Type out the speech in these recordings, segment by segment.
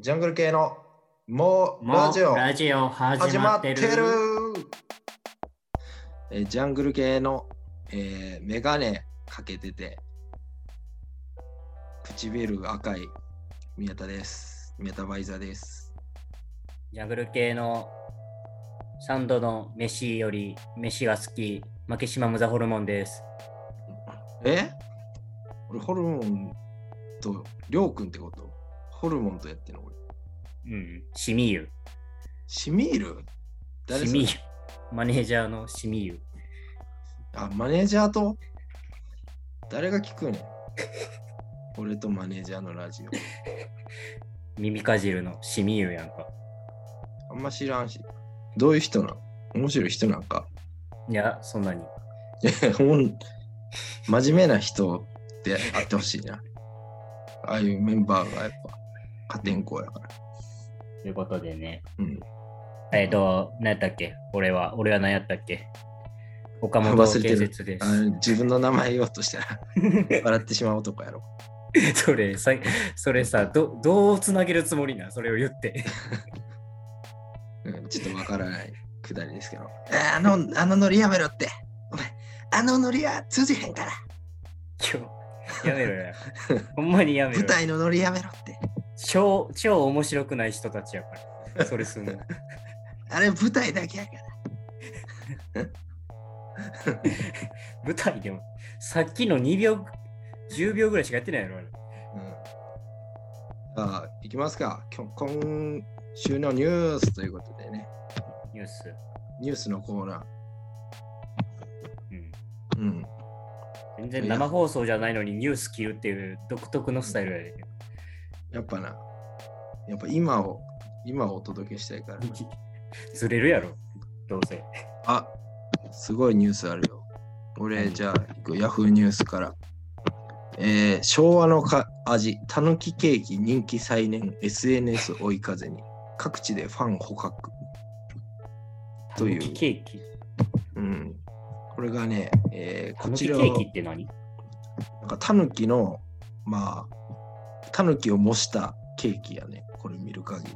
ジャングル系のもうラジオ。ラジオ始始まっててる。えージャングル系の、えー、メガネかけてて唇赤い宮田です。宮田バイザーです。ジャングル系のサンドの飯より飯が好き、負け島ムザホルモンです。え？俺ホルモンとりょうくんってこと？ホルモンとやってんの？俺うん。シミユ。シミール？誰シミユ。マネージャーのシミユ。あマネージャーと？誰が聞くねん 俺とマネージャーのラジオ耳かじるのシミユやんか。あんま知らんし。どういう人なん？面白い人なんか？いや、そんなに。いやほん真面目な人ってあってほしいな。ああいうメンバーがやっぱ破天荒やから。ということでね。うん。えっ、と、何やったっけ？俺は、俺は何やったっけ？岡本建設ですあ。自分の名前言おうとしたら 笑ってしまう男やろ。それさ、それさ、どどうつなげるつもりなん？それを言って。うん、ちょっとわからないくだりですけど。ああの、あのノリやめろって。お前、あのノリは通じへんから。今日、やめろや。ほんまにやめろ舞。台のノリやめろって。超、超面白くない人たちやから。それすんの。あれ舞台だけやから。舞台でも、さっきの2秒、10秒ぐらいしかやってないやろ、あれ。うん。さあ、いきますか。きょ今週のニュースということでね。ニュース。ニュースのコーナうん。ー。うん。全然生放送じゃないのにニュース切るっていう独特のスタイルやで。やっぱな。やっぱ今を、今をお届けしたいから。ずれるやろ、どうせ。あ、すごいニュースあるよ。俺、じゃあ、行くヤフーニュースから。えー昭和のか味、たぬきケーキ人気再燃、SNS 追い風に、各地でファン捕獲。というたぬきケーキ？うん。これがね、えーたこちらぬきケーキって何？なんかタヌキの、まあ、タヌキを模したケーキやね。これ見る限り。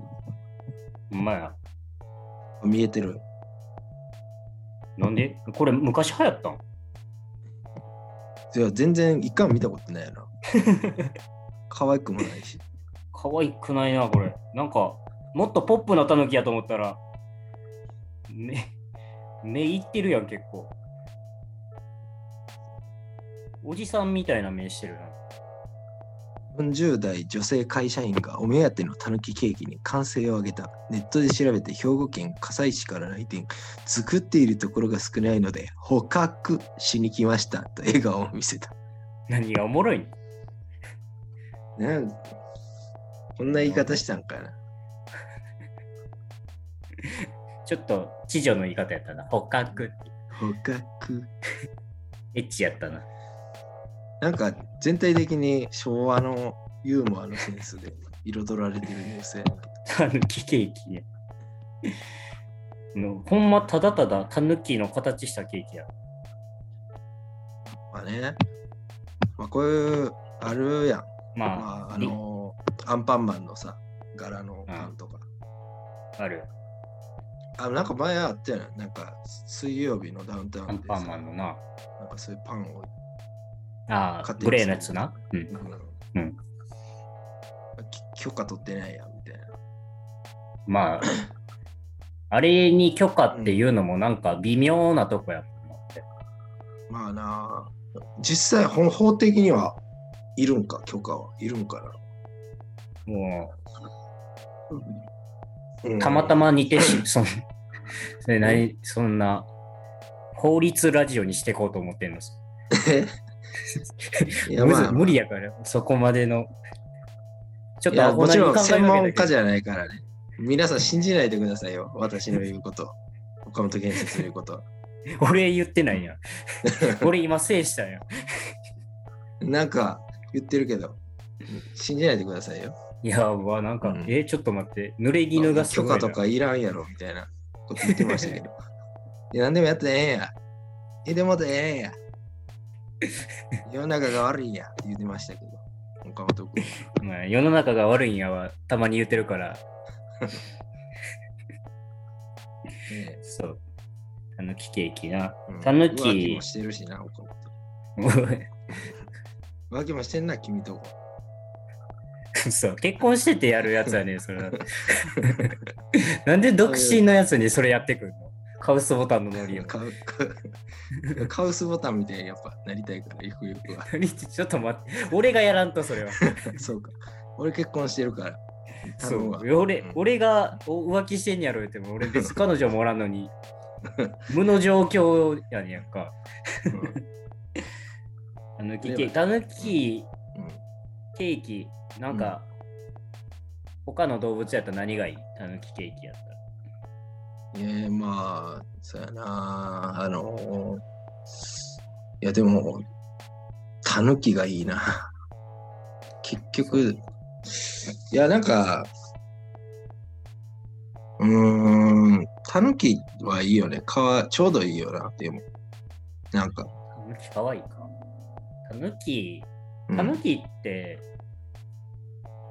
ほんまや。見えてる。なんで？これ昔流行ったん？いや、全然一回も見たことないやな。可愛くもないし。可愛くないな、これ。なんか、もっとポップなタヌキやと思ったら、目、目いってるやん、結構。おじさんみたいな目してるな。40代女性会社員がお目当てのたぬきケーキに歓声を上げた。ネットで調べて兵庫県加西市から来店。作っているところが少ないので捕獲しに来ましたと笑顔を見せた。何がおもろいん？なんこんな言い方したんかな。ちょっと、知女の言い方やったな。捕獲。捕獲。エッチやったな。なんか全体的に昭和のユーモアのセンスで彩られてるニュースやなタヌキケーキね。のほんまただただタヌキの形したケーキや。まあね。まあこういうあるやん。まあ、まああのアンパンマンのさ、柄のパンとか。ある。あ、なんか前あったやん。なんか水曜日のダウンタウンでさアンパンマンのな。なんかそういうパンを。ああ、グレーのやつな。うん。うん許可取ってないやんみたいな。まあ、あれに許可っていうのもなんか微妙なとこやと思って。まあなあ、実際法法的にはいるんか、許可はいるんかもな。うんう、たまたま似てし、そんそれ何そんな、法律ラジオにしていこうと思ってんの。いやまあ無理やから、そこまでの。ちょっともちろん専門家じゃないからね。皆さん信じないでくださいよ。私の言うこと。岡本建設の言うこと。俺言ってないやん。俺今制したやん。なんか言ってるけど、信じないでくださいよ。いやば、なんか、うんえ、ちょっと待って、濡れ衣がすごいな。許可とかいらんやろみたいなこと言ってましたけど。いや何でもやってええんや。えでもでええんや。世の中が悪いんやって言ってましたけど。岡本君。まあ、世の中が悪いんやはたまに言ってるから、ねそう。たぬきケーキなうん。たぬ浮気きも、してるしな、岡本。浮気もしてんな、君とこ。そう、結婚しててやるやつはね、それなんで独身のやつにそれやってくんの？カウスボタンのノリを。カウカウスボタンみたいにやっぱなりたいから、ゆくゆくは。ちょっと待って、俺がやらんとそれは。そうか。俺結婚してるから。そう俺うん俺がお浮気してんやろっても俺別彼女もおらんのに 無の状況やねんやんか。たぬきケーキ、たぬきうんケーキ、なんか、他の動物やったら何がいい？たぬきケーキやったら。いや、まあ、そうやな。あの、いや、でも、タヌキがいいな。結局、いや、なんか、うーん、タヌキはいいよね。かわちょうどいいよな、でも。なんか、たぬきかわいいか。たぬき、うんたぬきって、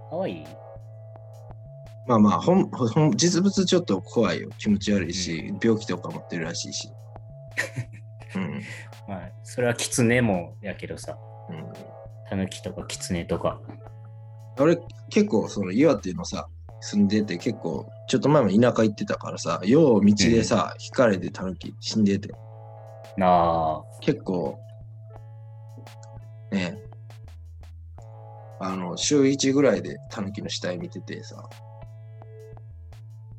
かわいい？まあまあほんほん、実物ちょっと怖いよ。気持ち悪いし、病気とか持ってるらしいし。うん。まあ、それはキツネもやけどさ、うんたぬきとかキツネとか。俺結構その岩手のさ住んでて結構ちょっと前も田舎行ってたからさよう道でさ、引かれてタヌキ死んでてなあ、結構ねあの週1ぐらいでタヌキの死体見ててさ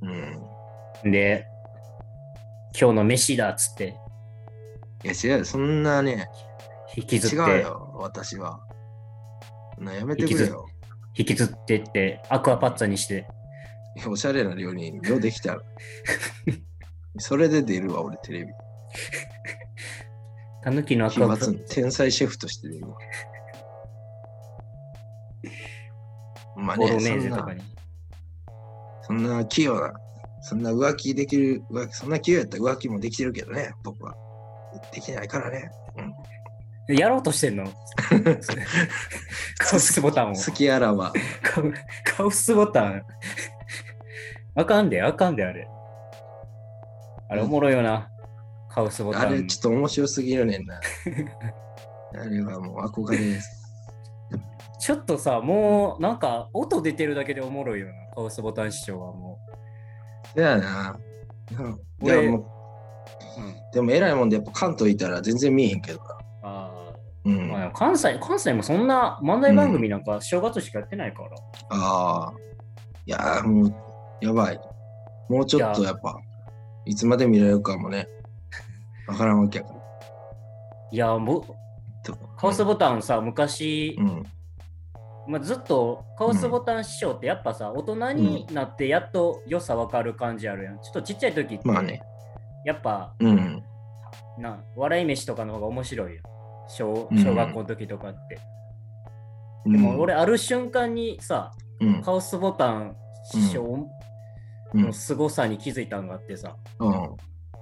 うん。で、今日の飯だっつって、いや違うよ。そんなね引きず違って、うよ私は。なやめてくれよ。引きずってって、アクアパッツァにして、おしゃれな料理ようできた それで出るわ俺テレビ。たぬきのア奇クアパッツ抜天才シェフとして出るわ。まあァ、ボロネーゼとか、に。そんな器用な、そんな浮気できる、浮気そんな器用やったら浮気もできてるけどね、僕は。できないからね。うん、やろうとしてんの？カウスボタンを。好きあらば。カウスボタン。あかんで、あかんで、あれ。あれおもろいよな。カウスボタン。あれちょっと面白すぎるねんな。あれはもう憧れです。ちょっとさ、もうなんか音出てるだけでおもろいよな。カウスボタン師匠はもだよな。うんい俺やもうう。うん。でも偉いもんでやっぱ関東いたら全然見えへんけどな。あうん。あ、まあ、関西、関西もそんな漫才番組なんか正月しかやってないから。ああ。いやーもう、やばい。もうちょっとやっぱ、いつまで見られるかもね。わからんわけやから。いや、もう、とカウスボタンさ、昔、うん。まあ、ずっとカウスボタン師匠ってやっぱさ、大人になってやっと良さわかる感じあるやん。ちょっとちっちゃい時って、まあね。やっぱうん。な、笑い飯とかの方が面白いよ。小うん小学校の時とかって。ででも俺、ある瞬間にさ、うん。カウスボタン師匠うんの凄さに気づいたのがあってさ、うん。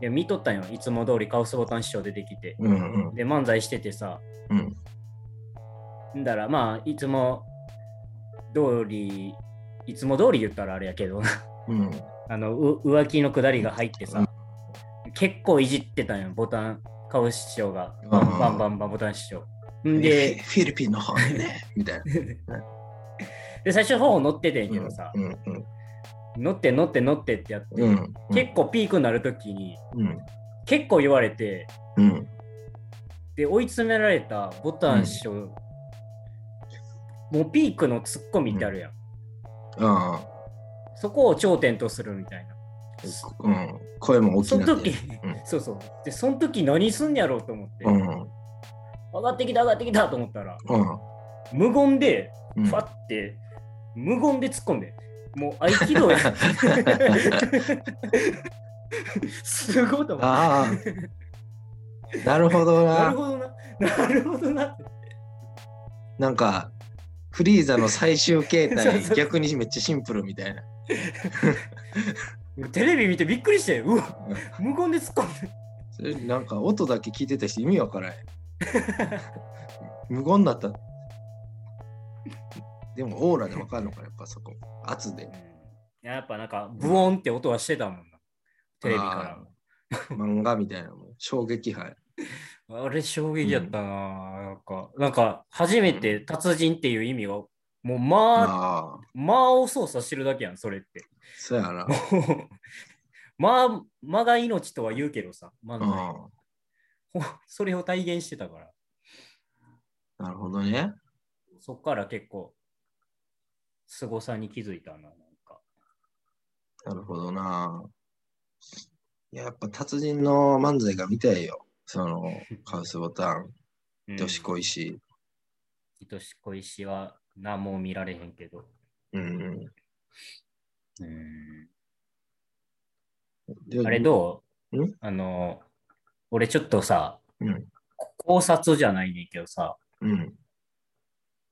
いや見とったんよ。いつも通りカウスボタン師匠出てきて。うん。うん。で、漫才しててさ、うん。んだらまあ、いつも通り、いつも通り言ったらあれやけど、うん。あのう浮気のくだりが入ってさ、結構いじってたんよ、ボタン、カウ師匠が。バンバンバンバンボタン師匠。んで、で、フィリピンの方でね、みたいな。で最初の方乗っててんけどさ、うん。うん。乗って乗って乗ってってやって、うん。結構ピークになるときに、うん。結構言われて、うん。で、追い詰められたボタン師匠、もうピークのツッコミってあるやん。あそこを頂点とするみたいな。あ。うん。声も大きそのなって。時、うんそうそう。で、その時何すんやろうと思って、うん。上がってきた上がってきたと思ったら、うん。無言で、うんファって、無言で突っ込んで、もう合気道や。すごいと思って。ああ。なるほどな。なるほどな。なるほどな。なんか、フリーザの最終形態、逆にめっちゃシンプルみたいな。テレビ見てびっくりして、うわ、無言で突っ込んで。それなんか音だけ聞いてた人意味わからん。無言だった。でもオーラでわかるのかなやっぱそこ。圧でうん。やっぱなんか、ブオンって音はしてたもんな。テレビから。漫画みたいなもん。衝撃波。あれ衝撃やったな、なんか、なんか、初めて達人っていう意味が、もう、まあ、ああ、間を操作してるだけやん、それって。そうやな。まあ、間が命とは言うけどさ、漫才うん。ほそれを体現してたから、なるほどね。そっから結構、凄さに気づいたな、なんか。なるほどな。いややっぱ達人の漫才が見たいよ。その、カウスボタン、うんどしこいし。愛し恋しは何も見られへんけど。うん。うんであれどんうあの、俺ちょっとさ、うん。考察じゃないねんけどさ、うん。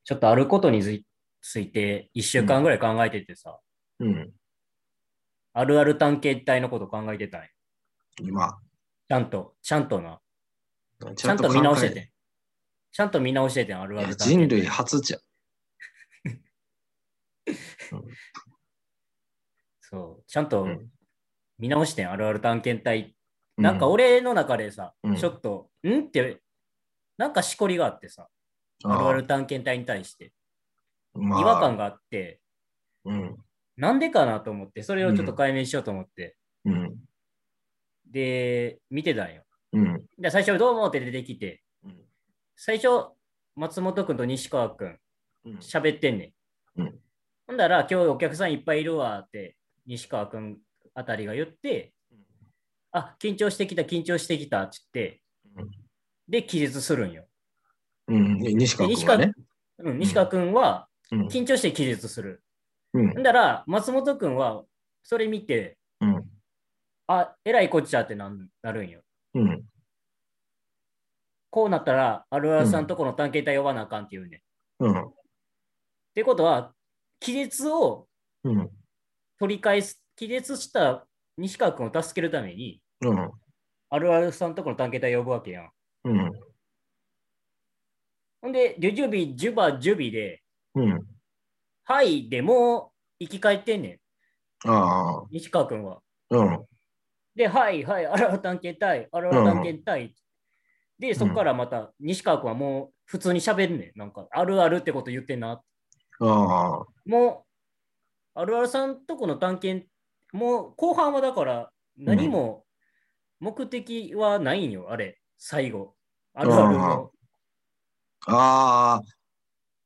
ちょっとあることについついて1週間ぐらい考えててさ、うん。あるある探検隊のこと考えてたんや。今。ちゃんと、ちゃんとな。ちちゃんと見直して考てん。ちゃんと見直しててん、あるえいやある探検隊人類初じゃ ん。そう、ちゃんとうん見直してん、あるある探検隊。うなんか、俺の中でさ、うんちょっと、ん？って、なんかしこりがあってさ、あるある探検隊に対してまあ違和感があって、うん。なんでかなと思って、それをちょっと解明しようと思って、うん。で、見てたんよ。うん。で、最初、どうもって出てきて、うん最初、松本君と西川君、うん。喋ってんねん。うんほんだら、今日お客さんいっぱいいるわって、西川君あたりが言って、あ、緊張してきた、緊張してきたって言って、うんで、気絶するんよ。うん。で西川川君はね。うん、西川君はうん。緊張して気絶する。うんほんだら、松本君はそれ見て、うん。あ、えらいこっちゃってなんなるんよ。うん。こうなったら、あるあるさんとこの探検隊呼ばなあかんって言うねん。っうん。てことは、気絶をうん。取り返す、気絶した西川君を助けるために、うん。あるあるさんとこの探検隊呼ぶわけやん。うん。ほんで、ジュジュビ、ジュバ、ジュビで、うん。はい、でもう生き返ってんねん、ああ。西川君は。うん。で、はい、はい、あるある探検隊、あるある探検隊。で、そこからまた西川君はもう普通に喋んねん。なんか、あるあるってこと言ってんな。ああ。もう、あるあるさんとこの探検、もう後半はだから何も目的はないんよ、あれ、最後。あるあるの。あ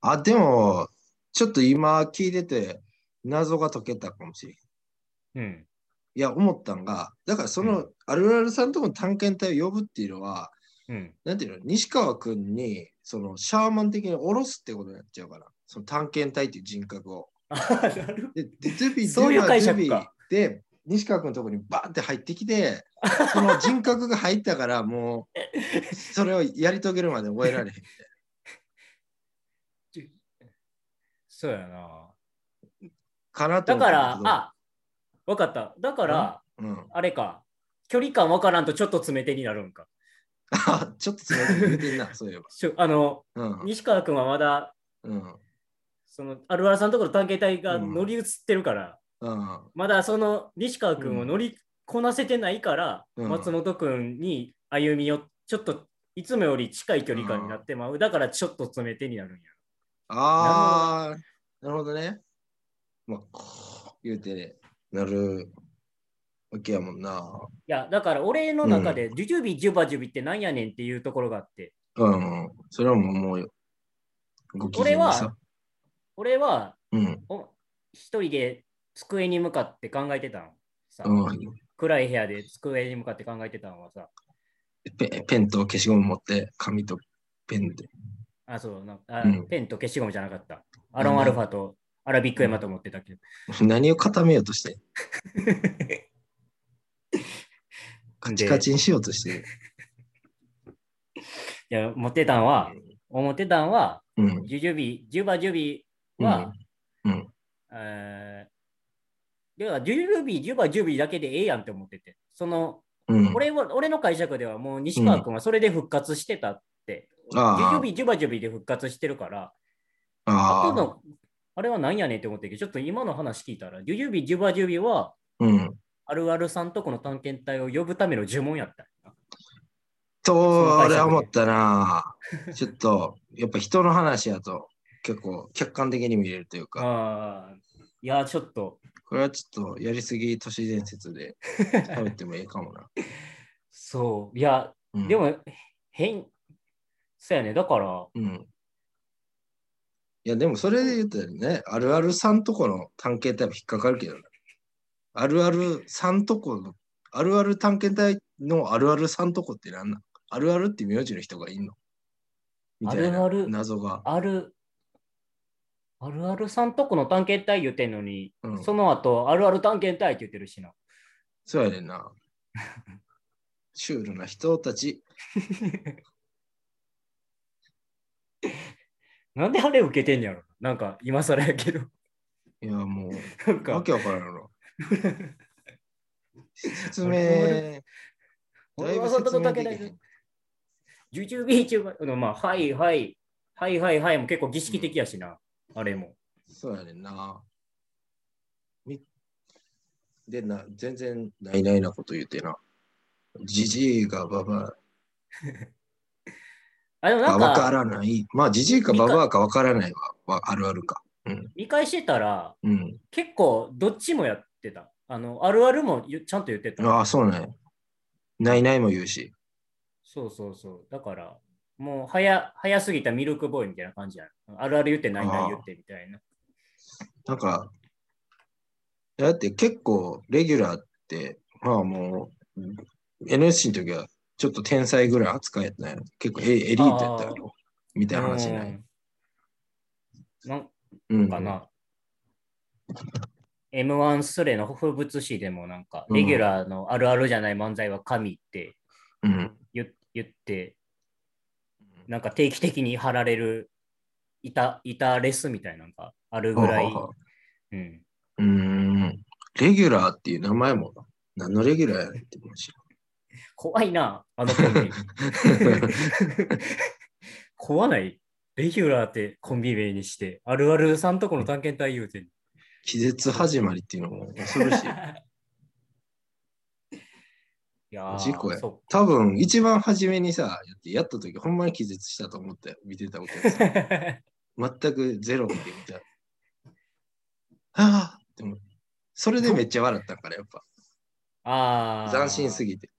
あ。あ、でも、ちょっと今聞いてて、謎が解けたかもしれん。うん。いや、思ったんが、だからその、あるあるさんとこの探検隊を呼ぶっていうのは、うん。なんていうの、西川君に、その、シャーマン的に下ろすってことになっちゃうから、その探検隊っていう人格を。あなるで、でズビ、そういう解釈かズビで、西川君のところにバーって入ってきて、その人格が入ったから、もう、それをやり遂げるまで終えられへん。そうやな。かなとだからあ、わかった。だから、うん。あれか、距離感わからんとちょっと詰め手になるんか。あ、ちょっと詰めて言うてんな、そういえば。あの、うん。西川君はまだ、うん。その、あるあるさんのところ探検隊が乗り移ってるから、うん。まだその西川君を乗りこなせてないから、うん松本君に歩みをちょっといつもより近い距離感になってまう。だからちょっと詰め手になるんや。ああ、なるほどね。まあ、言うてね、なるわけやもんな。いや、だから俺の中で、ジュジュビ、ジュバジュビってなんやねんっていうところがあって、うん。それはもう、もう、ご機嫌にさ。俺はうん。お一人で机に向かって考えてたの。さうん。暗い部屋で机に向かって考えてたのはさ、ペペンと消しゴム持って、紙とペンで。あ、そうなあ、うんペンと消しゴムじゃなかった。アロンアルファとアラビックエマと思ってたけど。何を固めようとして、カチカチにしようとしてる。いや、持ってたんは、思ってたんは、うん。ジュジュビ、ジュバジュビは、うん。えーでは、ジュジュビ、ジュバジュビだけでええやんって思ってて、その、うん。俺は俺の解釈ではもう西川君はそれで復活してたって、ああジュジュビ、ジュバジュビで復活してるから、ああ。あのあれは何やねんって思ってるけど、ちょっと今の話聞いたら、デュユビ、デュバデュビは、うん。あるあるさんとこの探検隊を呼ぶための呪文やった。と、の解釈で俺は思ったな。ちょっと、やっぱ人の話やと結構客観的に見れるというか、ああ、いや、ちょっと、これはちょっとやりすぎ都市伝説で食べてもいいかもな。そう、いや、うん、でも、変、そうやね、だから、うん。いや、でもそれで言ったらね、あるあるさんとこの探検隊も引っかかるけどな。あるあるさんとこの、あるある探検隊のあるあるさんとこって何なん？あるあるって名字の人がいんの？みたいなあるある謎が。ある、あるあるさんとこの探検隊言ってんのに、うんその後、あるある探検隊って言ってるしな。そうやねんな。シュールな人たち。なんであれ受けてんねやろなんか、今更やけど。いや、もう、なんか、わけわからんの。説明、あるだいぶあるさんとこ説明探検隊できへん。ジュジュビーチューバまあ、はいはい、はいはいはいも結構儀式的やしな、あれも。そうやねんな。みでな、全然ないないなこと言ってな。じじいがババ あ、でもアかわからない。まあ、じじいかババアかわからないはわあるあるか。うん。見返してたら、うん。結構どっちもやってた。あの、あるあるもゆちゃんと言ってた。ああ、そうね。ないないも言うし。そうそうそう。だから、もう早早すぎたミルクボーイみたいな感じやん。あるある言ってないない言ってみたいな。なんか、だって結構レギュラーって、まあもう、NSC の時はちょっと天才ぐらい扱いやったんやろ。結構エエリートやったやろ。みたいな話ない。うんなんうん。かな。M1 スレの風物詩でもなんか、うんレギュラーのあるあるじゃない漫才は神ってうん。言言って、なんか定期的に貼られる板板レスみたいなのがあるぐらい。うん、うーん。レギュラーっていう名前もな、何のレギュラーやねんって話。怖いな、あのコンビ。怖ない？レギュラーってコンビ名にして、あるあるさんとこの探検隊言うてん。気絶始まりっていうのも恐ろしい。いやー事故やそ多分、一番初めにさ、やってやった時、ほんまに気絶したと思ったよ。見てたお客さん。っ全くゼロで見た。ああでも、それでめっちゃ笑ったから、やっぱ。ああ。斬新すぎて。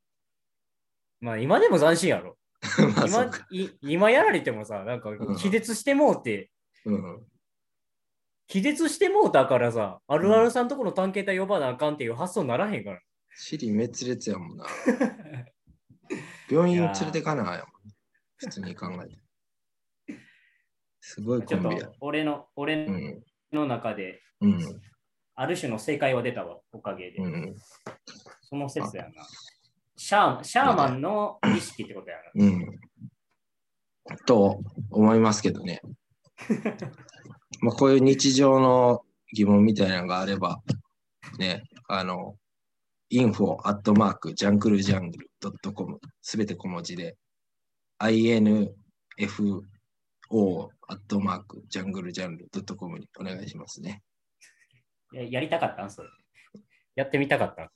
まあ今でも斬新やろ。まあ、今今やられてもさ、なんかうん気絶してもうて、うん。気絶してもうたからさ、あるあるさんとこの探検隊呼ばなあかんっていう発想にならへんから。尻滅裂やもんな。病院連れてかなあやもん。普通に考えて。すごいコちょっと。俺の俺うん。の中で、うん。ある種の正解は出たわ、おかげで。うん。その説やな。シャーシャーマンの意識ってことやな。うん。と思いますけどね。まあこういう日常の疑問みたいなのがあれば、ね、あの、info アットマークジャングルジャングルドットコムすべて小文字で info アットマークジャングルジャングルドットコムにお願いしますね。ややりたかったん？それ。やってみたかったん？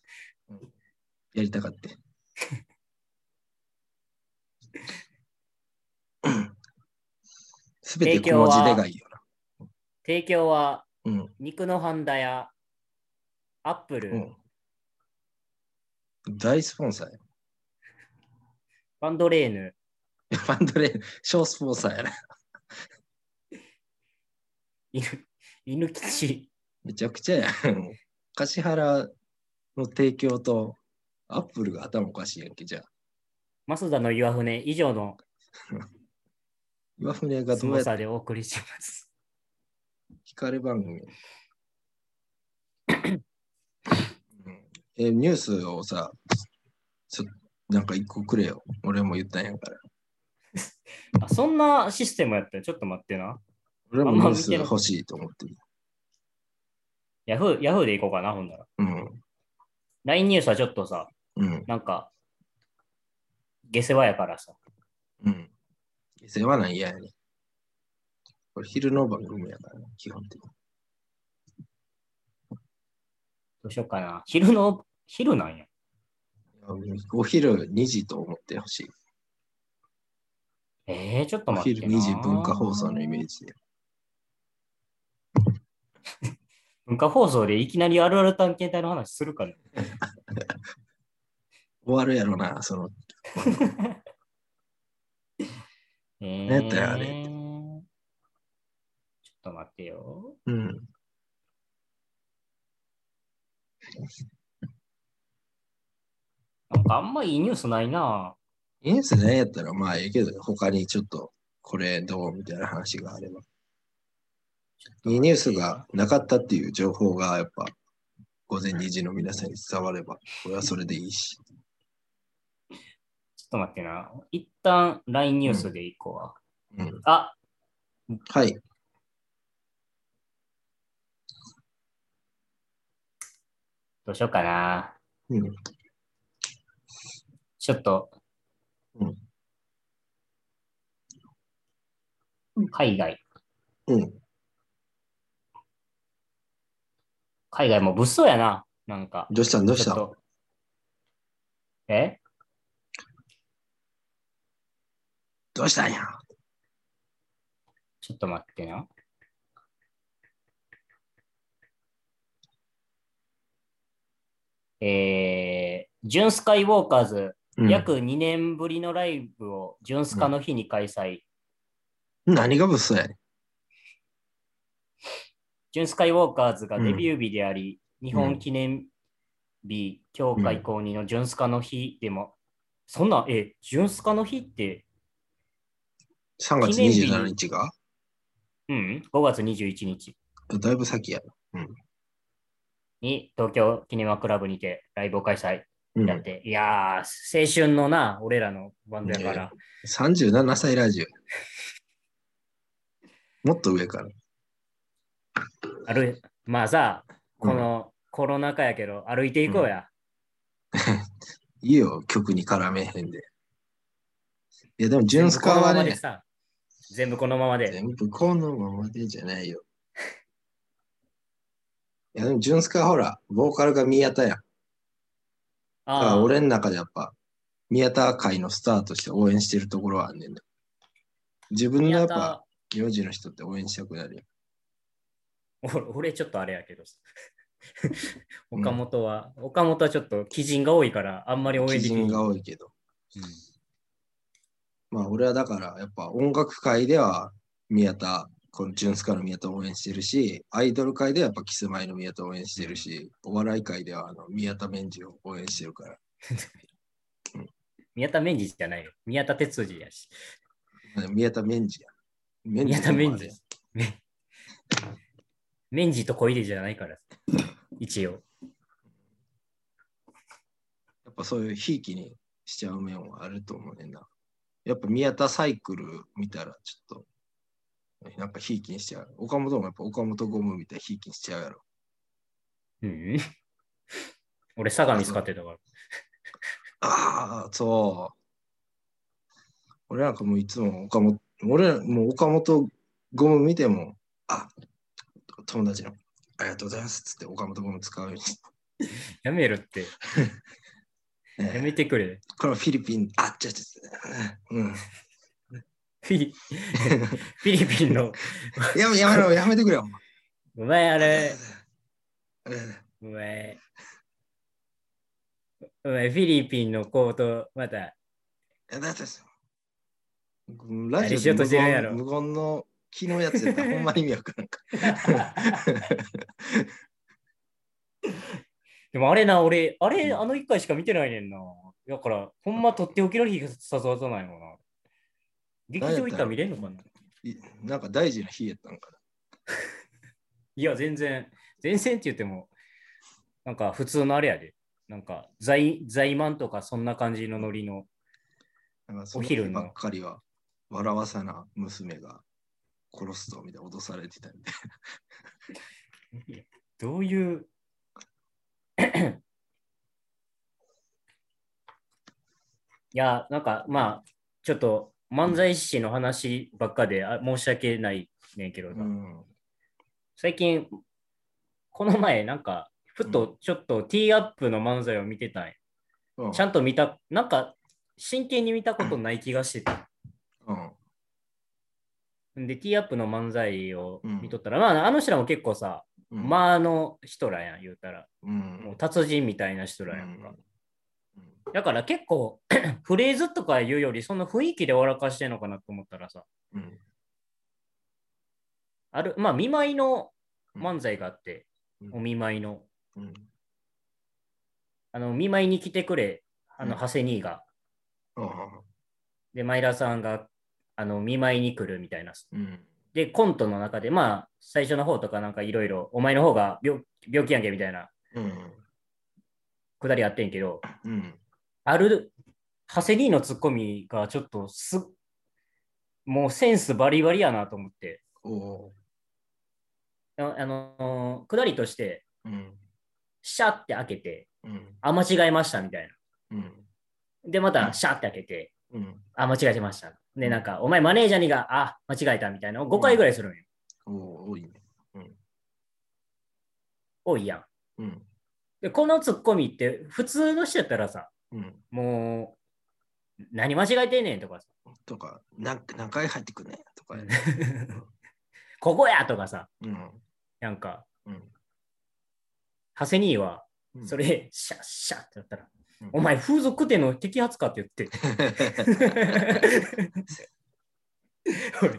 やりたかった。すべて小文字でがいいよ提供はな。うん。肉のハンダやアップル、うん大スポンサーや。バンドレーヌ、バンドレー、小スポンサーやな。犬犬吉、めちゃくちゃやん。柏原の提供とアップルが頭おかしいやんけ、じゃあ。増田の岩船以上の 岩船がスどうやってでお送りします。光番組。う んえニュースをさ、ちょなんか一個くれよ。俺も言ったんやから。あそんなシステムやったらちょっと待ってな。俺もニュース欲しいと思ってる。ヤフー、ヤフーでいこうかな、ほんなら。うん。LINE ニュースはちょっとさ、うん。なんか、下世話やからさ。うん。世話ない嫌やね。これ昼の番組やからね、基本的に。どうしようかな。昼の、昼なんや。お昼2時と思ってほしい。えー、ちょっとお待って昼な。2時文化放送のイメージで。文化放送でいきなりあるある探検隊の話するから。終わるやろな、その。えー、何やったあれちょっと待ってよ。うん。なんかあんまいいニュースないな。ニュースねやったらまあええけど、他にちょっとこれどうみたいな話があれば。いいニュースがなかったっていう情報がやっぱ午前2時の皆さんに伝われば、これはそれでいいし。ちょっと待ってな。一旦 LINE ニュースでいこうわ。うん。あ、はい。どうしようかな。うん。ちょっと。うん海外。うん。海外も物騒やな。なんか。どうしたん？どうした？え？どうしたんや？ちょっと待ってな。えー、ジュンスカイウォーカーズ、うん。約2年ぶりのライブをジュンスカの日に開催。何が物騒やねジュンスカイウォーカーズがデビュー日であり、日うん。本記念日、協会公認のジュンスカの日でも、そんな、え、ジュンスカの日って、3月記念日27日が？うん、5月21日だいぶ先やな。に東京キネマクラブにてライブを開催うん。やって、いやー、青春のな、俺らのバンドやから、37歳ラジオ。もっと上から。ある、まあさ、このコロナ禍やけど、歩いていこうや。いいよ、曲に絡めへんで。いや、でも、ジュンスカはね、までさ、全部このままで。全部このままでじゃないよ。いや、でも、ジュンスカはほら、ボーカルが宮田やん。ああ、俺の中でやっぱ、宮田会のスターとして応援してるところはあんねんだ。自分のやっ宮ぱ田、名字の人って応援したくなるよ。俺俺ちょっとあれやけど 岡本は、岡本はちょっと鬼人が多いから、あんまり応援基できない。人が多いけど。うんまあ俺はだからやっぱ音楽界では宮田、このジュンスカの宮田を応援してるし、アイドル界ではやっぱキスマイの宮田を応援してるし、お笑い界ではあの宮田メンジを応援してるから。宮田メンジじゃないよ。宮田哲司やし。宮田メンジや。メ宮田メンジ メンジと小出じゃないから。一応。やっぱそういうひいきにしちゃう面はあると思うねんな。やっぱ宮田サイクル見たらちょっと、なんかひいきにしちゃう。岡本もやっぱ岡本ゴムみたいにひいきにしちゃうやろ。うん。俺、相模使ってたから。ああ、そう。俺なんかもういつも岡本、俺もう岡本ゴム見ても、あ、友達の、ありがとうございますっつって岡本ゴム使うように。やめるって。やえめてくれ。ーこれはフィリピン、あ、ちょちょう。ん。フィリ フィリピンの、やめやめろ、やめてくれよ。お前。ああれ、お前、お前フィリピンのコート、また、だってさラ何しようとしてるんやろ。無言の木のやつやったらほんまに意味わからんか でもあれな、俺、あれ、うんあの一回しか見てないねんな。だから、ほんまとっておきの日が誘わさないのかな。劇場行ったら見れんのかな？いなんか大事な日やったんか いや、全然、全然って言っても、なんか普通のあれやで。なんか、在在満とかそんな感じのノリの。お昼のばっかりは笑わさな娘が殺すとみたいな脅されてたみたい どういう。いや、なんかまあ、ちょっと漫才師の話ばっかであ申し訳ないねんけどな、うん。最近、この前、なんか、ふとちょっとティーアップの漫才を見てたんや。うんちゃんと見た、なんか、真剣に見たことない気がしてて。うん。で、ティーアップの漫才を見とったら、まあ、あの人らも結構さ、うん。まあ、あの人らやん、言うたら。うん。もう達人みたいな人らやんか。うんだから結構、フレーズとか言うより、その雰囲気で笑かしてんのかなと思ったらさ、うん。ある、まあ、見舞いの漫才があって、うんお見舞いの。うん。あの、見舞いに来てくれ、あの、うん長谷兄が。うん。で、前田さんが、あの、見舞いに来るみたいな。うん。で、コントの中で、まあ、最初の方とかなんかいろいろ、お前の方が病病気やんけみたいなうん。くだりあってんけど、うん。ある、長谷兄のツッコミがちょっとす、もうセンスバリバリやなと思って。ああのー、くだりとして、うん。シャって開けて、うん。あ、間違えましたみたいうん。な。で、またシャって開けて、うん。あ、間違えてました。で、なんか、お前マネージャーにが、あ、間違えたみたいなのを5回ぐらいするんよ。おう、多いね。多いやん。うん。で、このツッコミって、普通の人やったらさ、うん。もう、何間違えてんねんとかさ、とか、なん何回入ってくんねとかね。ここやとかさ、うん。なんか、うん。長谷兄は、うんそれ、シャッシャッってやったら、うんお前風俗店の摘発かって言って。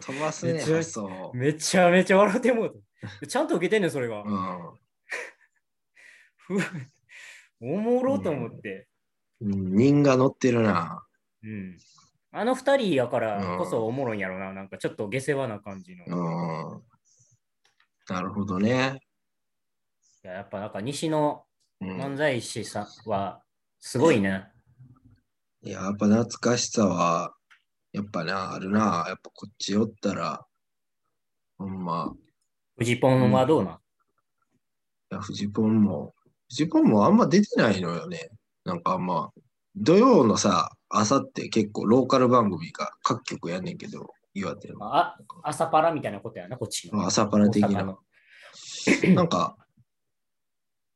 飛ばすね、めっちゃ発想。めちゃめちゃ笑ってもうた。ちゃんと受けてんねん、それが。うん。ふおもろと思って。うん人が乗ってるな。うん。あの二人やからこそおもろいんやろな。なんかちょっと下世話な感じの。いうん。なるほどね。ややっぱなんか西のうん漫才師さんはすごいね。いや、やっぱ懐かしさは、やっぱな、あるな。やっぱこっちおったら、ほんま、フジポンはどうなん、いや、フジポンも、フジポンもあんま出てないのよね。なんかまあ、土曜のさ、朝って結構ローカル番組が各局やんねんけど、岩手の。あ朝パラみたいなことやな、こっちの。朝パラ的な。なんか、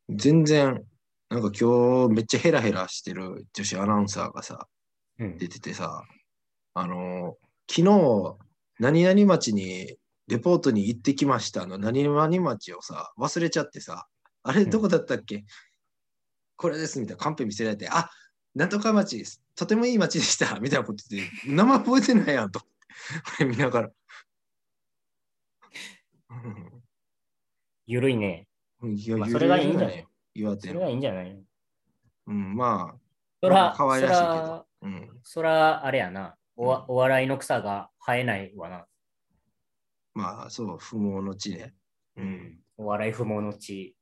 全然、なんか今日めっちゃヘラヘラしてる女子アナウンサーがさ、うん出ててさ、あのー昨日、何々町にレポートに行ってきましたの、何々町をさ、忘れちゃってさ、あれうんどこだったっけ、これですみたいなカンペ見せられて、あなんとか町です。とてもいい町でした。みたいなこと言って、名前覚えてないやんと。こ れ見ながら。ゆるいね。まあそれがいいんじゃないよ岩手のそれはいいんじゃない？うん、まあ、そら、可愛らしいけそらど。うん。そら、あれやな。おわお笑いの草が生えないわな。まあ、そう、不毛の地ね。うん。お笑い不毛の地。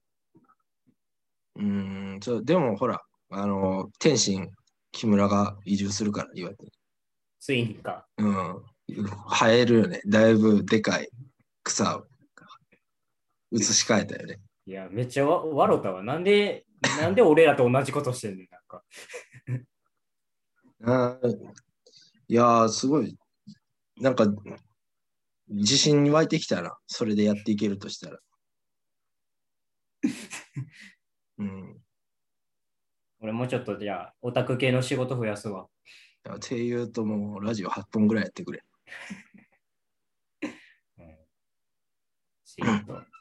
うん、そう、でもほら、あの、天心、木村が移住するから、岩手に。ついにか。うん。生えるよね。だいぶでかい草を移し替えたよね。いや、めっちゃわ笑ったわ。なんで、なんで俺らと同じことしてんねん。なんか。あーいやー、すごい。なんか、自信に湧いてきたな。それでやっていけるとしたら。うん。俺もうちょっとじゃあ、オタク系の仕事増やすわ。っていうともうラジオ8本ぐらいやってくれ。うん。しっと。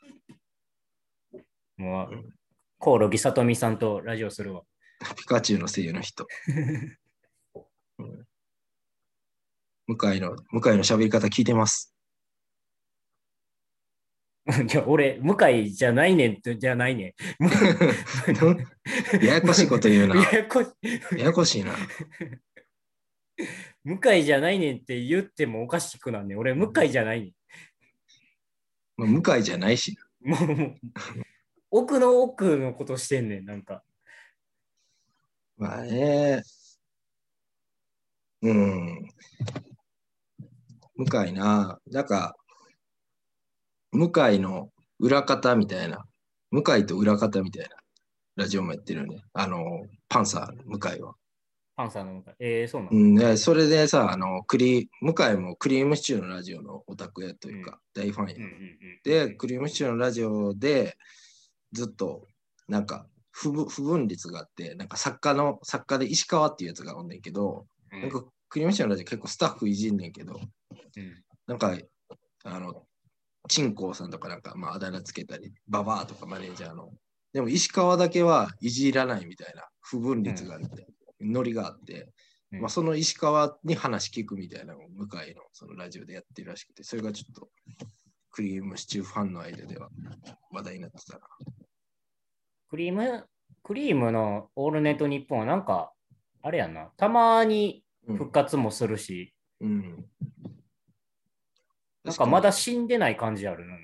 もう、コオロギさとみさんとラジオするわ。ピカチュウの声優の人。うん向井の、向井の喋り方聞いてます。いや、俺、向井じゃないねんって、じゃないねん。ややこしいこと言うな。ややこややこしいな。向井じゃないねんって言ってもおかしくなんねん。俺、向井じゃないねまあ向井じゃないし。ん。もう、もう奥の奥のことしてんねん、なんか。まあね。うん。向井な。なんか、向井の裏方みたいな。向井と裏方みたいなラジオもやってるよね。あの、パンサーの向井は。パンサーの向かい。えー、そうなの、うん、でそれでさ、あの、クリ向井もクリームシチューのラジオのオタクやというか、大ファンや。うんうんうんで、クリームシチューのラジオでずっと、なんか不分、率があって、なんか作家の、作家で石川っていうやつがおんねんけど、うん。なんかクリームシチューのラジオ結構スタッフいじんねんけど、うん。なんか、あの、チンコウさんとかなんか、まあ、あだ名つけたり、ババアとかマネージャーの。でも、石川だけはいじらないみたいな不分率があって、ノリがあって、うん。まあ、その石川に話聞くみたいなのを向井のそのラジオでやってるらしくて、それがちょっとクリームシチューファンの間では話題になってたな。クリーム、クリームのオールネットニッポンはなんか、あれやんな、たまにうん復活もするし、うん。なんかまだ死んでない感じあるな。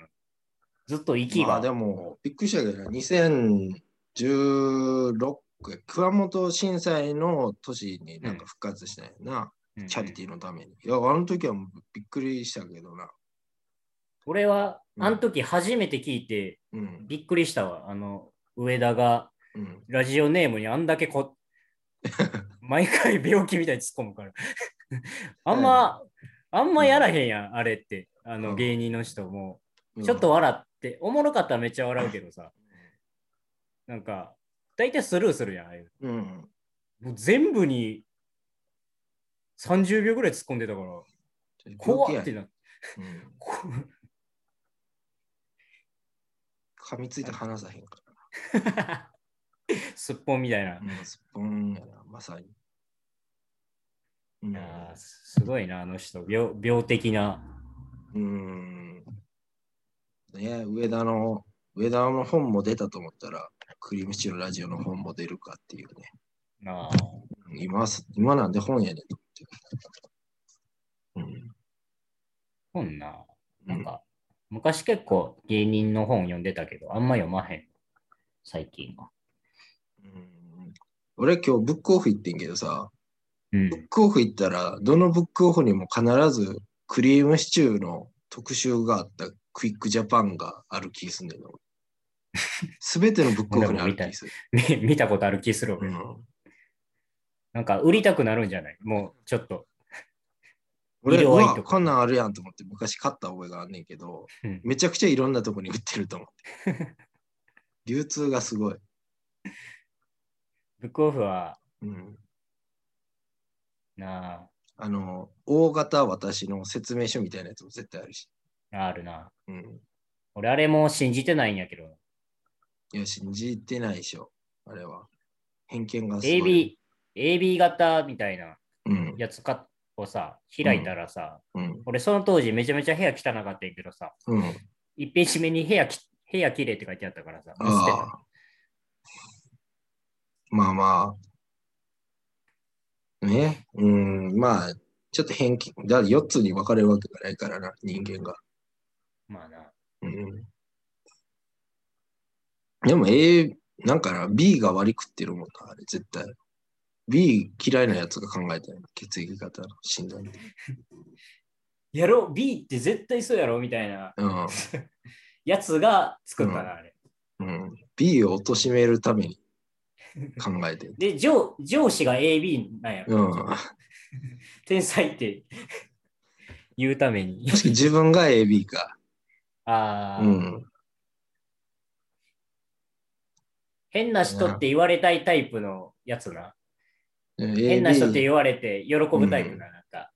ずっと息が。まあでも、びっくりしたけどな、2016熊本震災の年になんか復活したんやな、うんチャリティーのために。いや、あの時はびっくりしたけどな。俺は、うんあの時初めて聞いてうん。びっくりしたわ。あの、上田がうん。ラジオネームにあんだけこ、毎回病気みたいに突っ込むから。あんま、あんまやらへんやん、あれって。あのうん芸人の人も。うんちょっと笑って、おもろかったらめっちゃ笑うけどさ。なんか、大体スルーするやん、ああいう。うん。もう全部に30秒ぐらい突っ込んでたから、怖っってなって。うんこ 噛みついて話さへんか すっぽんみたいな。ら。うん、スポンやな、まさに。うんいやーすごいな、あの人。病病的な。うん。ね上田の、上田の本も出たと思ったら、クリームシチューのラジオの本も出るかっていうね。なあうん今す、今なんで本やねんと思って。本な。うん。なんか、昔結構芸人の本読んでたけど、あんま読まへん。最近は。うん、俺今日ブックオフ行ってんけどさ、うんブ。ックオフ行ったら、どのブックオフにも必ずクリームシチューの特集があったクイックジャパンがある気すんねんの。すべてのブックオフにある気する。見見たことある気する、俺うん、なんか売りたくなるんじゃない？もうちょっと。俺はこんなんあるやんと思って昔買った覚えがあんねんけど、うんめちゃくちゃいろんなとこに売ってると思って。流通がすごい。ブックオフは、うん、なあの、大型私の説明書みたいなやつも絶対あるし。あ、あるな。うん。俺、あれも信じてないんやけど、いや、信じてないでしょ。あれは。偏見がすごい。AB、AB 型みたいなうん。やつかをさ、開いたらさ、うん。俺その当時めちゃめちゃ部屋汚かったんやけどさ、うん。1ページ目に部屋き部屋綺麗って書いてあったからさ、ああ。まあまあ。ね。うん。まあ、ちょっと偏見。だから4つに分かれるわけがないからな、人間が。まあな。うん。でも A、なんかな、B が割り食ってるもんな、あれ、絶対。B 嫌いなやつが考えたよ。血液型の診断で。やろ ?B って絶対そうやろみたいなうん。やつが作ったな、あれ。うん、B を貶めるために考えてる。で、上上司が AB なんやろ。うん。天才って言うために。に自分が AB か。ああ、うん。変な人って言われたいタイプのやつな。変変な人って言われて喜ぶタイプな。なんか、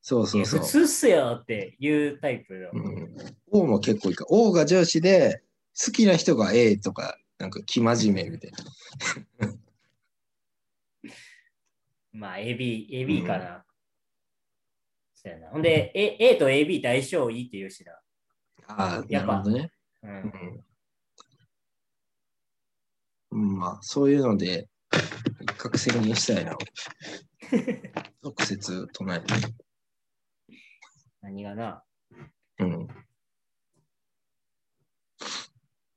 そうそうそう普。通っすよっていうタイプの。うん、O も結構いいか。O が上司で、好きな人が A とか、なんか生真面目みたいな。まあ、AB、AB かな。そうやな。ほんで、A, A と AB って相性いいって言うしな。ああ、やっぱなるほどね。う。うんんうん。まあ、そういうので、一攫千金したいな。直接唱えて。何がな。うん。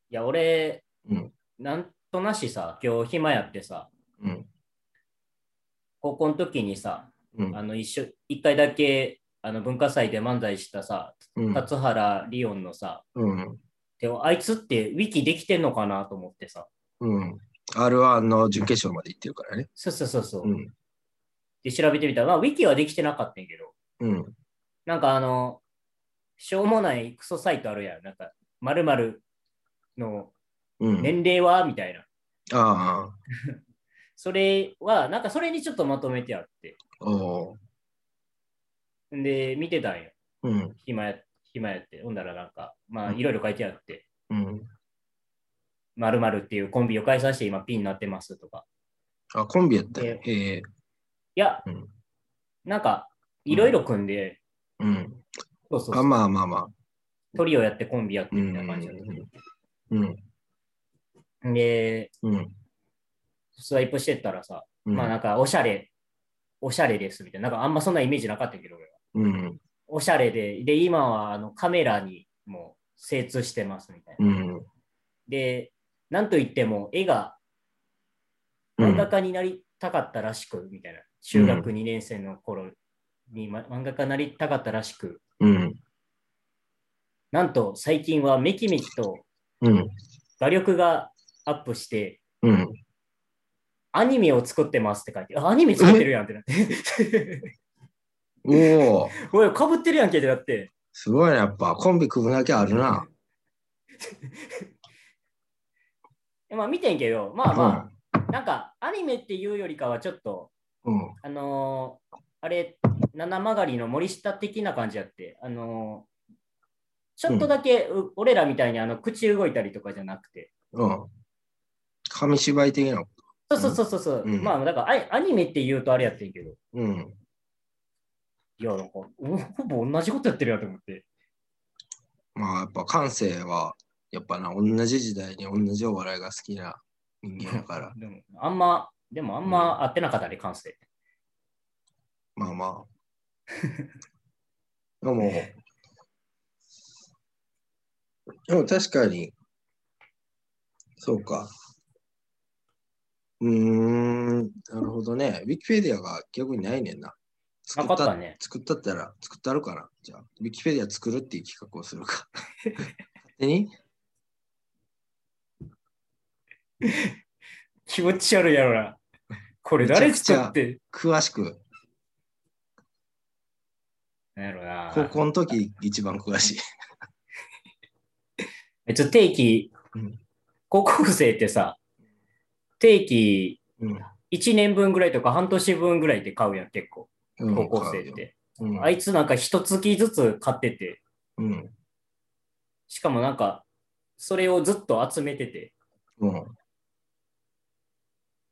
いや、俺、うんなんとなしさ、今日暇やってさ、うん。高校の時にさ、うん。あの一緒、一回だけあの文化祭で漫才したさ、うん。辰原リオンのさ、うん。でもあいつってウィキできてんのかなと思ってさ、うん。R1 の準決勝まで行ってるからね。そうそうそうそう。うん。で、調べてみたら、まあ、ウィキはできてなかったんやけど、うん。なんかあの、しょうもないクソサイトあるやん。なんか、〇〇のうん。年齢は？みたいな。ああ。それは、なんかそれにちょっとまとめてあって。で、見てたんよ。うん。暇や、暇やって。ほんだらなんか、まあ、うんいろいろ書いてあって、うん。〇〇っていうコンビを解散して今ピンになってますとか。あ、コンビやったよ。ええいや、うんなんか、いろいろ組んで、うん。うそうそうまあまあまあ。トリオやってコンビやってうん。みたいな感じだっうん。た。で、うん。スワイプしてったらさ、うん。まあなんかおしゃれ、おしゃれですみたいな。なんかあんまそんなイメージなかったけど、俺は。うん。おしゃれで、で、今はあのカメラにもう精通してますみたいな。うん。で、なんといっても絵がうん漫画家になりたかったらしく、みたいな。中学2年生の頃に、ま、漫画家になりたかったらしく、うん。なんと最近はめきめきとうん。画力がアップして、うん。アニメを作ってますって書いて、あアニメ作ってるやんってなって。おお、おい、かぶってるやんけってなって。すごいね、やっぱ。コンビ組むだけあるな。えまあ見てんけど、まあまあ、なんかアニメっていうよりかはちょっと、うん。あのーあれ、七曲りの森下的な感じやって、あのーちょっとだけ、う俺らみたいにあの口動いたりとかじゃなくて、うん。紙芝居的な。そうそうそうそうそう、うんまあだからアアニメって言うとあれやってんけど、うん。いや、なんか、おほぼ同じことやってるやと思って。まあ、やっぱ感性は、やっぱな、同じ時代に同じお笑いが好きな人間やから。でも、あんま、でもあんま合ってなかったね、感性。まあまあ。でも、でも確かに、そうか。うーん、なるほどね。ウィキペディアが逆にないねんな。作なかったね作ったったら、作ったるかな。じゃあ、ウィキペディア作るっていう企画をするか。勝手に？気持ち悪いやろな。これ誰作って？詳しく、なんやろな。高校の時一番詳しい。えっと、定期うん、高校生ってさ、定期うん。1年分ぐらいとか半年分ぐらいで買うやん、結構。うん高校生っ。て。うん。あいつなんか一月ずつ買ってて、うん。しかもなんか、それをずっと集めてて、うん。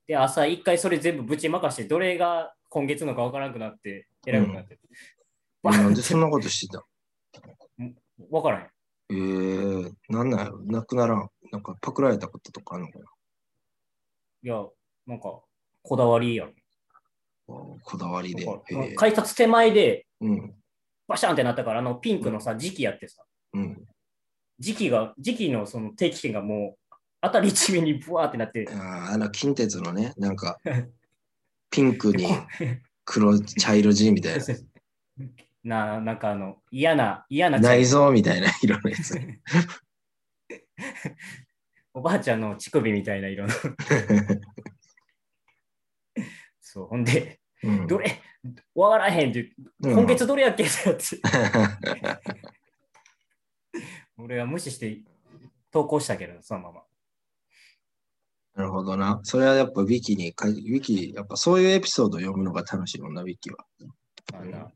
で、朝一回それ全部ぶちまかして、どれが今月のかわからなくなって、偉くなって。なんでそんなことしてた わからへん。ええー、なんなんやろ？なくならん。なんかパクられたこととかあるのかいや、なんか、こだわりやん。なこだわりで。改札手前でうん。バシャンってなったから、あのピンクのさ、時期やってさ、うん。時期が、時期のその定期券がもう、当たり一面にブワーってなって、あーあの、近鉄のね、なんか、ピンクに黒、茶色地みたいな。な、なんかあの、嫌な、嫌な茶内臓みたいな 色のやつ。おばあちゃんの乳首みたいな色の。そう、ほんで、うんどれ、わからへんって、うん今月どれやっけってやつ。俺は無視して投稿したけど、そのまま。なるほどな。それはやっぱウィキに書い、ウィキ、やっぱそういうエピソードを読むのが楽しいもんな、ウィキは。あんな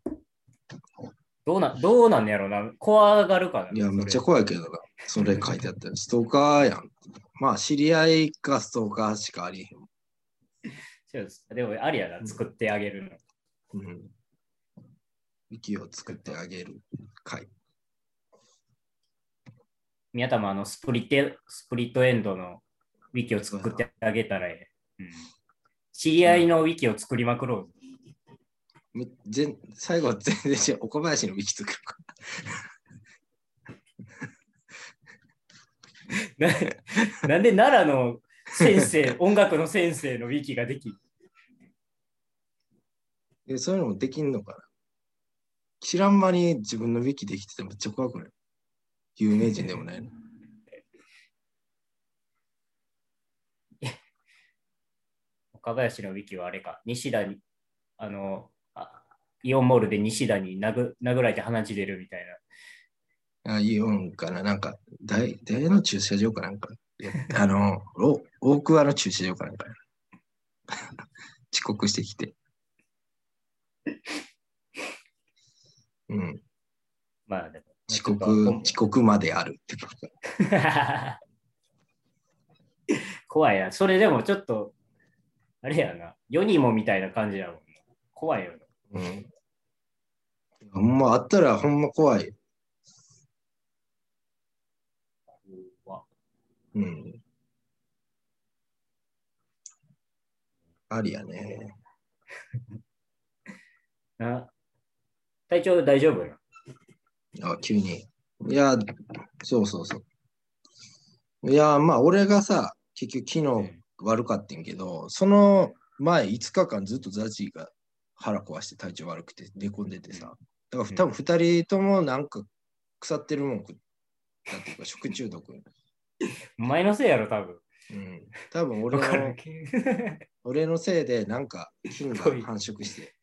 どうな、どうなんねやろな。怖がるから、いや、めっちゃそ怖いけどな。それ書いてあったら、ストーカーやん。まあ、知り合いかストーカーしかありへん。でも、ありやな、作ってあげるの。うん。ウィキを作ってあげる回。宮田もあのスプリット、スプリットエンドのウィキを作ってあげたらええ。うん、知り合いのウィキを作りまくろう。め全最後は全然違う。岡林のウィキ作るか。ななんで奈良の先生、音楽の先生のウィキができえそういうのもできんのかな？知らん間に自分のウィキできててめっちゃ怖くない？有名人でもないの。若林のウィキはあれか、西田に、あの、あイオンモールで西田に殴殴られて鼻血出るみたいな。あ、イオンかななんか、大、大の駐車場かなんか。あの、お大桑の駐車場かなんかや。遅刻してきて。うん。まあでも。遅刻、遅刻まであるってことか。怖いな。それでもちょっと、あれやな。世にもみたいな感じやもんな。怖いよな。うん。ほんまあったらほんま怖い。怖うん。ありやね。な体調大丈夫な？あ、急に。いや、そうそうそう。いや、まあ、俺がさ、結局昨日悪かったんけど、その前5日間ずっとザジーが腹壊して体調悪くて寝込んでてさ。だから多分2人ともなんか腐ってるもん食ったっていうか 食中毒。お前のせいやろ、多分。うん。多分俺の、俺のせいでなんか菌が繁殖して。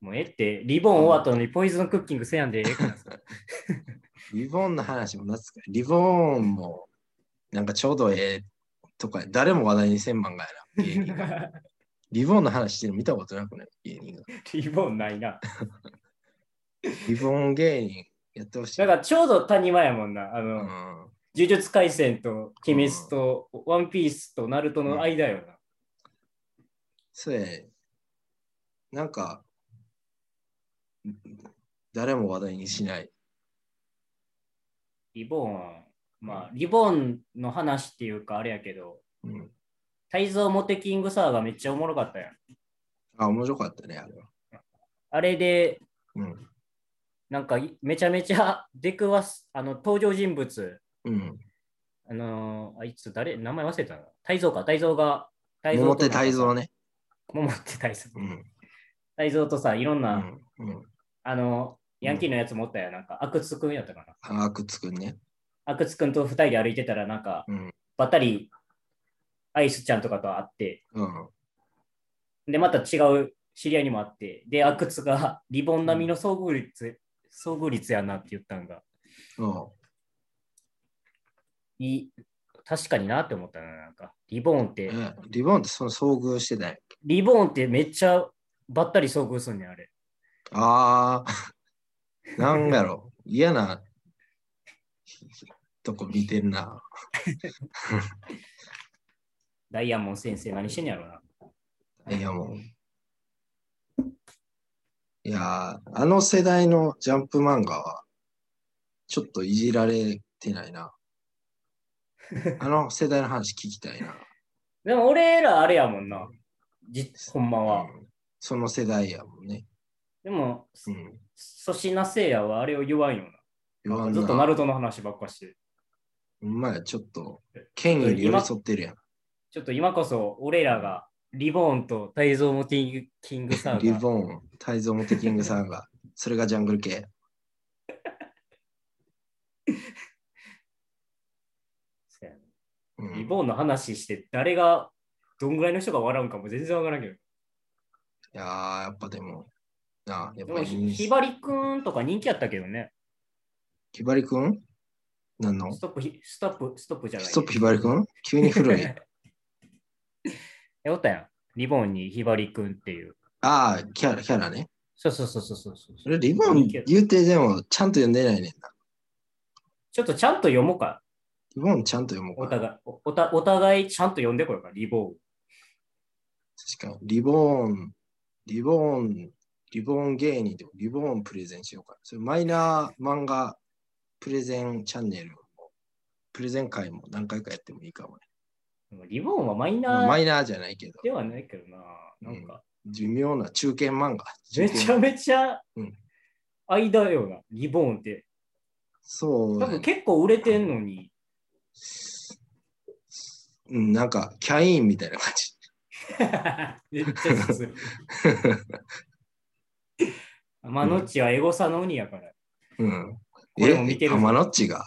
もうええって、リボン終わったのにポイズンクッキングせやんでええからさ。リボンの話も懐かしい。リボンもなんかちょうどええとか、誰も話題にせんまんがやな。芸人がリボンの話してるの見たことなくない？芸人が。リボンないな。リボン芸人やってほしい。だからちょうど谷間やもんな。あの、うん、呪術廻戦と鬼滅とワンピースとナルトの間よな。そうやねなんか、誰も話題にしない。リボンは、まあ、リボンの話っていうかあれやけど、うん、泰造モテキングサーがめっちゃおもろかったやん。あ、面白かったね、あれは。あれで、うん。なんかいめちゃめちゃ 出くわす、あの登場人物、うん。あのーあいつ誰、名前忘れたな。泰造か、泰造が、泰桃手泰造ね。ね。桃手泰造。うん。泰造とさ、いろんな、うん。うん。あの、ヤンキーのやつ持ったやん。なんか、阿久津くんやったかな。あ、阿久津くんね。阿久津くんと二人で歩いてたら、なんか、うん。ばったり、アイスちゃんとかと会って、うん。で、また違う知り合いにも会って、で、阿久津が リボン並みの遭遇率、遭遇率やなって言ったんが、うん。いい、確かになって思ったな、なんか。リボンって、えリボンってその遭遇してない。リボンってめっちゃばったり遭遇すんねん、あれ。ああ、なんだろう。嫌なとこ見てんな。ダイヤモン先生、何してんねやろな。いやもう。いやー、あの世代のジャンプ漫画は、ちょっといじられてないな。あの世代の話聞きたいな。でも俺らあれやもんな。じほんまは。うんその世代やもんね。でも、うん。粗品せいやはあれを言わんよな。ずっとナルトの話ばっかして。まや、ちょっと、権威に寄り添ってるやん。ちょっと今こそ俺らがリボーンと泰造モティングキングサーリがボン、泰造モテキングさんが、それがジャングル系。リボーンの話して誰がどんぐらいの人が笑うんかも全然わからんけど。いやー、やっぱでも、なあ、やっぱり、ひばりくんとか人気やったけどね。ひばりくん？なんのストップひ、ストップ、ストップじゃない。ストップひばりくん？急に古い。えおったやん。リボンにひばりくんっていう。ああ、キャラ、キャラね。そうそうそうそうそうそう。それリボン言うてでもちゃんと読んでないねんな。ちょっとちゃんと読もうか。リボンちゃんと読もうか。お互い、おおたお互いちゃんと読んでこようか、リボーン。確かに。リボン、リボン、リボン芸人でもリボンプレゼンしようか。それマイナー漫画プレゼンチャンネルも、プレゼン会も何回かやってもいいかもね。でもリボンはマイまあナーマイナーじゃないけど、ではないけどな。なんか、微妙な中堅漫画。めちゃめちゃうん間よな、リボーンって。そうね、多分結構売れてんのに、うん、なんか、キャインみたいな感じ。めっちゃする。マノッチはエゴサの鬼やから。うん。これも見てるぞ浜ノッチが？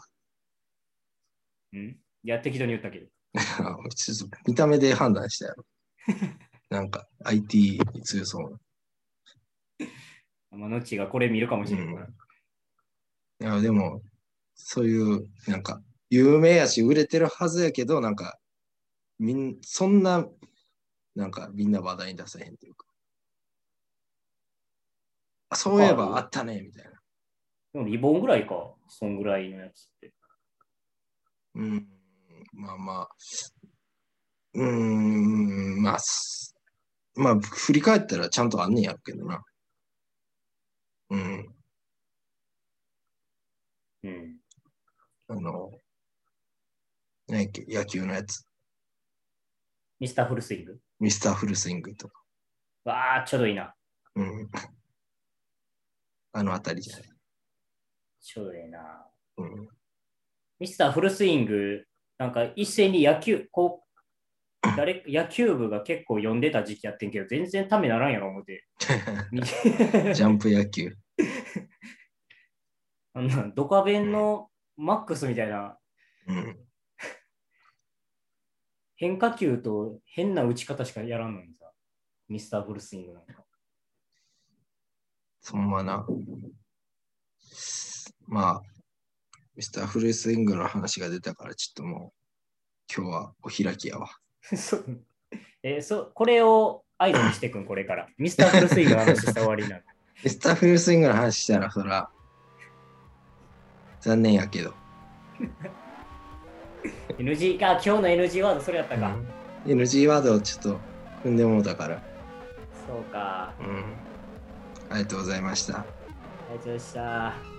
うん？いや、適当に言ったけど。見た目で判断したよ。なんか IT に強そうまあ、のちがこれ見るかもしれないから。な。いや、でも、そういう、なんか、有名やし、売れてるはずやけど、なんか、みん、そんな、なんか、みんな話題に出さへんというか。あそういえばあったね、みたいな。でもリボンぐらいか、そんぐらいのやつって。うん、まあまあ、うーん、まあ、すまあ、振り返ったらちゃんとあんねんやるけどな。うん、うん。あの、何やっけ、野球のやつ。ミスターフルスイング？ミスターフルスイングとか。わあ、ちょうどいいな。うん。あのあたりじゃない。ちょうどいいな。うん。ミスターフルスイング、なんか一斉に野球、こう、誰野球部が結構読んでた時期やってんけど、全然ためならんやろ思って。ジャンプ野球。あんなドカベンのマックスみたいなうん。変化球と変な打ち方しかやらんのにさ、ミスターフルスイングなんか。そんまな。まあ、ミスターフルスイングの話が出たから、ちょっともう、今日はお開きやわ。えそこれをアイドルにしていくん、これから。ミスターフルスイングの話したら終わりになる。ミスターフルスイングの話したら、そら、残念やけど。NG か、今日の NG ワードそれやったか。NG ワードをちょっと踏んでもうたから。そうか。うん。ありがとうございました。ありがとうございました。